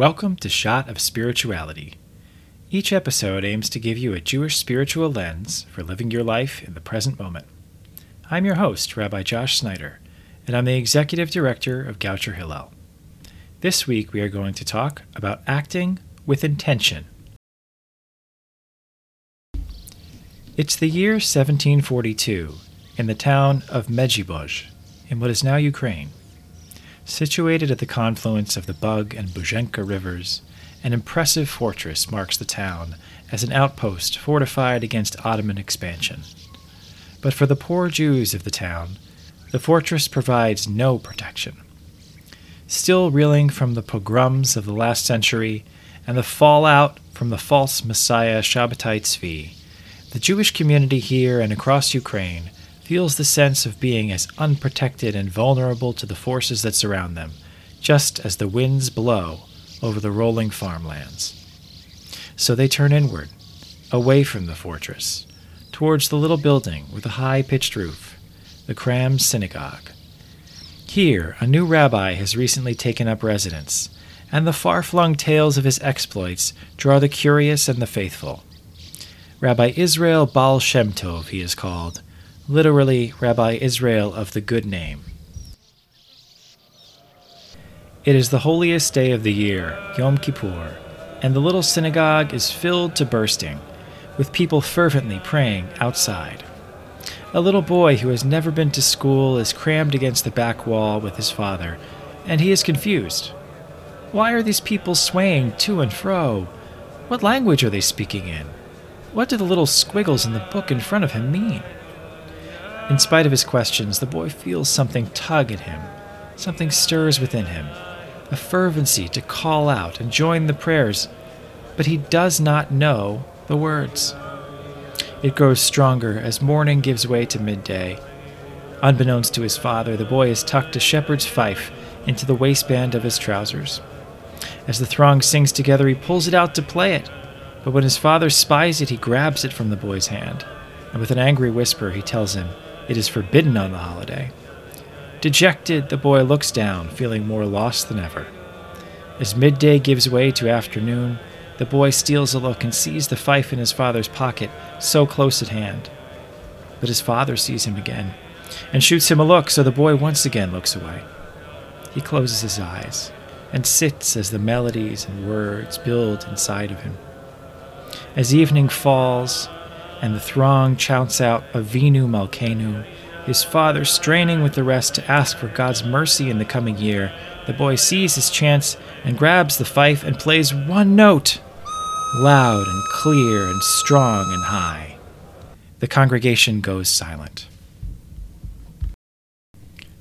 Welcome to Shot of Spirituality. Each episode aims to give you a Jewish spiritual lens for living your life in the present moment. I'm your host, Rabbi Josh Snyder, and I'm the Executive Director of Goucher Hillel. This week we are going to talk about acting with intention. It's the year 1742 in the town of Medjibozh, in what is now Ukraine. Situated at the confluence of the Bug and Buzhenka rivers, an impressive fortress marks the town as an outpost fortified against Ottoman expansion. But for the poor Jews of the town, the fortress provides no protection. Still reeling from the pogroms of the last century and the fallout from the false messiah Shabbatai Tzvi, the Jewish community here and across Ukraine feels the sense of being as unprotected and vulnerable to the forces that surround them, just as the winds blow over the rolling farmlands. So they turn inward, away from the fortress, towards the little building with a high pitched roof, the Kram Synagogue. Here, a new rabbi has recently taken up residence, and the far flung tales of his exploits draw the curious and the faithful. Rabbi Israel Baal Shem Tov, he is called, literally Rabbi Israel of the Good Name. It is the holiest day of the year, Yom Kippur, and the little synagogue is filled to bursting, with people fervently praying outside. A little boy who has never been to school is crammed against the back wall with his father, and he is confused. Why are these people swaying to and fro? What language are they speaking in? What do the little squiggles in the book in front of him mean? In spite of his questions, the boy feels something tug at him. Something stirs within him, a fervency to call out and join the prayers, but he does not know the words. It grows stronger as morning gives way to midday. Unbeknownst to his father, the boy has tucked a shepherd's fife into the waistband of his trousers. As the throng sings together, he pulls it out to play it, but when his father spies it, he grabs it from the boy's hand, and with an angry whisper, he tells him, it is forbidden on the holiday. Dejected, the boy looks down, feeling more lost than ever. As midday gives way to afternoon, the boy steals a look and sees the fife in his father's pocket, so close at hand. But his father sees him again and shoots him a look, so the boy once again looks away. He closes his eyes and sits as the melodies and words build inside of him. As evening falls, and the throng shouts out Avinu Malkeinu, his father straining with the rest to ask for God's mercy in the coming year. The boy sees his chance and grabs the fife and plays one note, loud and clear and strong and high. The congregation goes silent.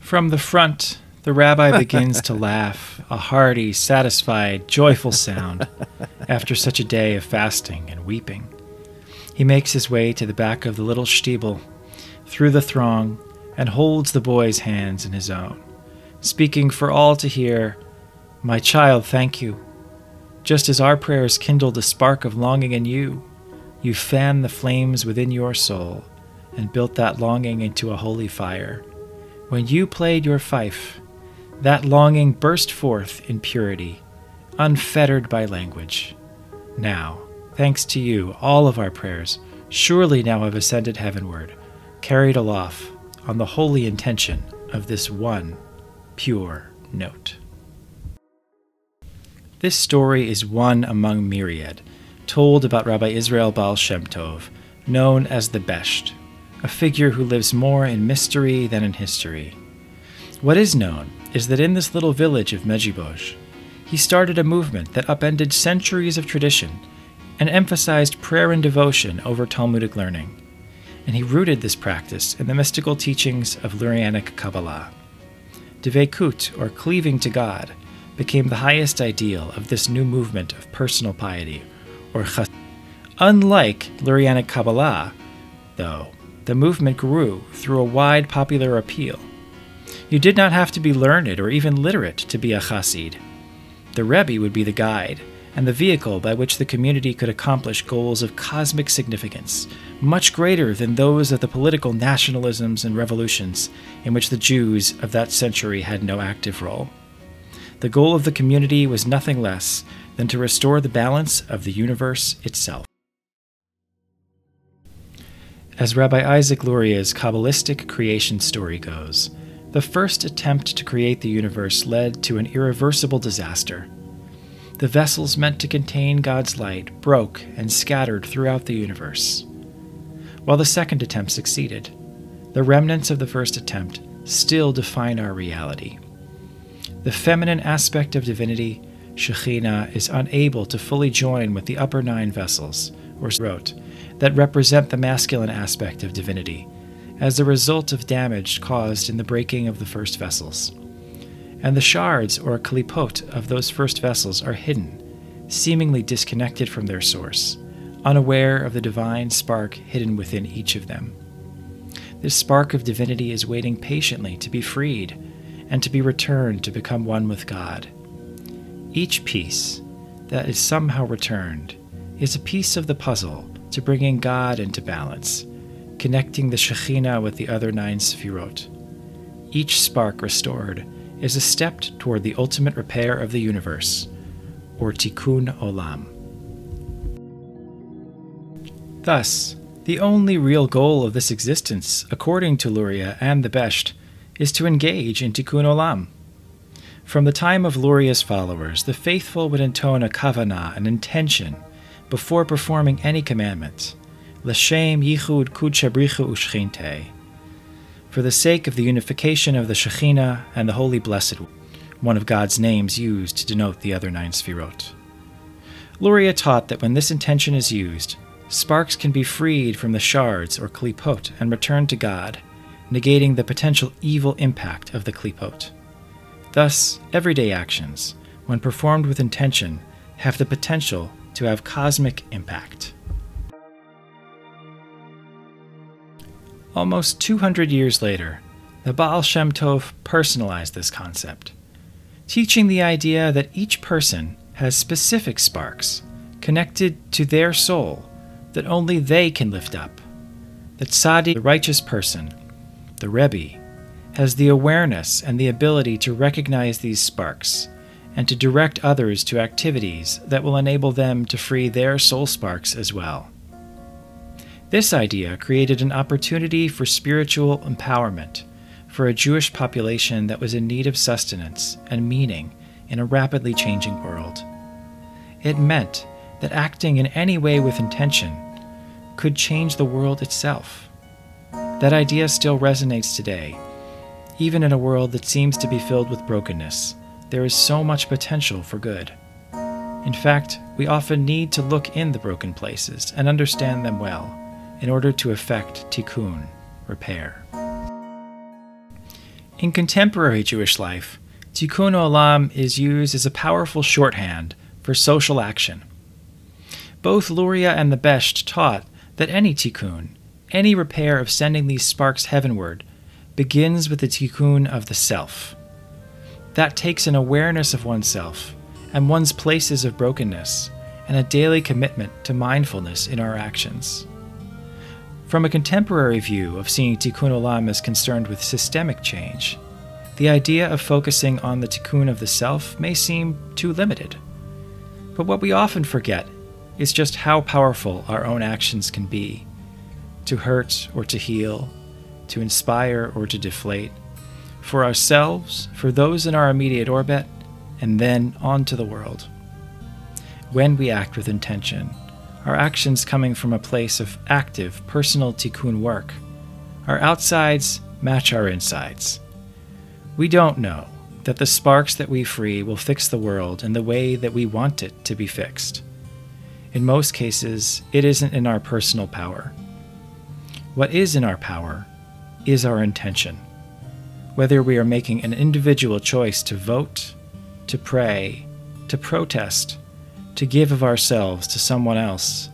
From the front, the rabbi begins to laugh, a hearty, satisfied, joyful sound, after such a day of fasting and weeping. He makes his way to the back of the little shtiebel, through the throng, and holds the boy's hands in his own, speaking for all to hear, My child, thank you. Just as our prayers kindled a spark of longing in you, you fanned the flames within your soul and built that longing into a holy fire. When you played your fife, that longing burst forth in purity, unfettered by language. Now, Thanks to you, all of our prayers surely now have ascended heavenward, carried aloft on the holy intention of this one pure note. This story is one among myriad, told about Rabbi Israel Baal Shem Tov, known as the Besht, a figure who lives more in mystery than in history. What is known is that in this little village of Medjibozh, he started a movement that upended centuries of tradition and emphasized prayer and devotion over Talmudic learning, and he rooted this practice in the mystical teachings of Lurianic Kabbalah. Devekut, or cleaving to God, became the highest ideal of this new movement of personal piety, or chas. Unlike Lurianic Kabbalah, though, the movement grew through a wide popular appeal. You did not have to be learned or even literate to be a chassid. The Rebbe would be the guide, and the vehicle by which the community could accomplish goals of cosmic significance, much greater than those of the political nationalisms and revolutions in which the Jews of that century had no active role. the goal of the community was nothing less than to restore the balance of the universe itself. As Rabbi Isaac Luria's Kabbalistic creation story goes, the first attempt to create the universe led to an irreversible disaster. The vessels meant to contain God's light broke and scattered throughout the universe. While the second attempt succeeded, the remnants of the first attempt still define our reality. The feminine aspect of divinity, Shekhinah, is unable to fully join with the upper nine vessels, or Sefirot, that represent the masculine aspect of divinity, as a result of damage caused in the breaking of the first vessels. And the shards, or klipot, of those first vessels are hidden, seemingly disconnected from their source, unaware of the divine spark hidden within each of them. This spark of divinity is waiting patiently to be freed and to be returned to become one with God. Each piece that is somehow returned is a piece of the puzzle to bringing God into balance, connecting the Shekhinah with the other nine Sefirot. Each spark restored is a step toward the ultimate repair of the universe, or Tikkun Olam. Thus, the only real goal of this existence, according to Luria and the Besht, is to engage in Tikkun Olam. From the time of Luria's followers, the faithful would intone a kavanah, an intention, before performing any commandment. L'shem yichud kudshabrichu ushchinte. For the sake of the unification of the Shekhinah and the Holy Blessed, one one of God's names used to denote the other nine Sefirot. Luria taught that when this intention is used, sparks can be freed from the shards or klipot and returned to God, negating the potential evil impact of the klipot. Thus, everyday actions, when performed with intention, have the potential to have cosmic impact. Almost 200 years later, the Baal Shem Tov personalized this concept, teaching the idea that each person has specific sparks connected to their soul that only they can lift up. That tzaddik, the righteous person, the Rebbe, has the awareness and the ability to recognize these sparks and to direct others to activities that will enable them to free their soul sparks as well. This idea created an opportunity for spiritual empowerment for a Jewish population that was in need of sustenance and meaning in a rapidly changing world. It meant that acting in any way with intention could change the world itself. That idea still resonates today. Even in a world that seems to be filled with brokenness, there is so much potential for good. In fact, we often need to look in the broken places and understand them well in order to effect tikkun, repair. In contemporary Jewish life, tikkun olam is used as a powerful shorthand for social action both Luria and the Besht taught that any tikkun, any repair of sending these sparks heavenward, begins with the tikkun of the self. That takes an awareness of oneself and one's places of brokenness and a daily commitment to mindfulness in our actions. From a contemporary view of seeing tikkun olam as concerned with systemic change, the idea of focusing on the tikkun of the self may seem too limited. But what we often forget is just how powerful our own actions can be to hurt or to heal, to inspire or to deflate, for ourselves, for those in our immediate orbit, and then on to the world. When we act with intention, our actions coming from a place of active personal tikkun work, our outsides match our insides. We don't know that the sparks that we free will fix the world in the way that we want it to be fixed. In most cases, it isn't in our personal power. What is in our power is our intention. Whether we are making an individual choice to vote, to pray, to protest, to give of ourselves to someone else,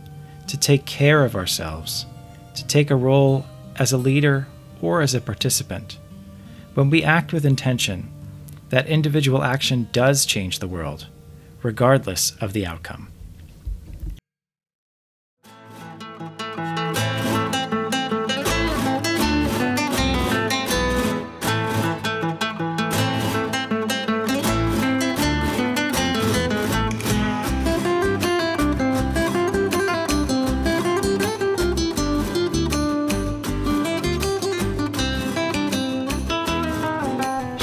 to take care of ourselves, to take a role as a leader or as a participant. When we act with intention, that individual action does change the world, regardless of the outcome.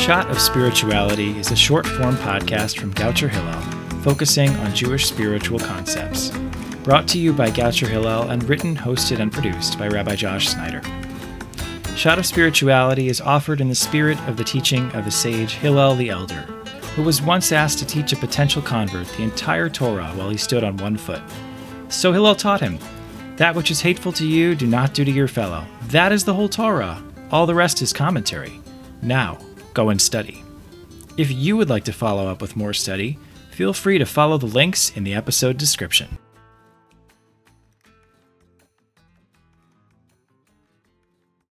Shot of Spirituality is a short form podcast from Goucher Hillel, focusing on Jewish spiritual concepts. Brought to you by Goucher Hillel and written, hosted, and produced by Rabbi Josh Snyder. Shot of Spirituality is offered in the spirit of the teaching of the sage Hillel the Elder, who was once asked to teach a potential convert the entire Torah while he stood on one foot. So Hillel taught him That which is hateful to you, do not do to your fellow. That is the whole Torah. All the rest is commentary. Now, go and study. If you would like to follow up with more study, feel free to follow the links in the episode description.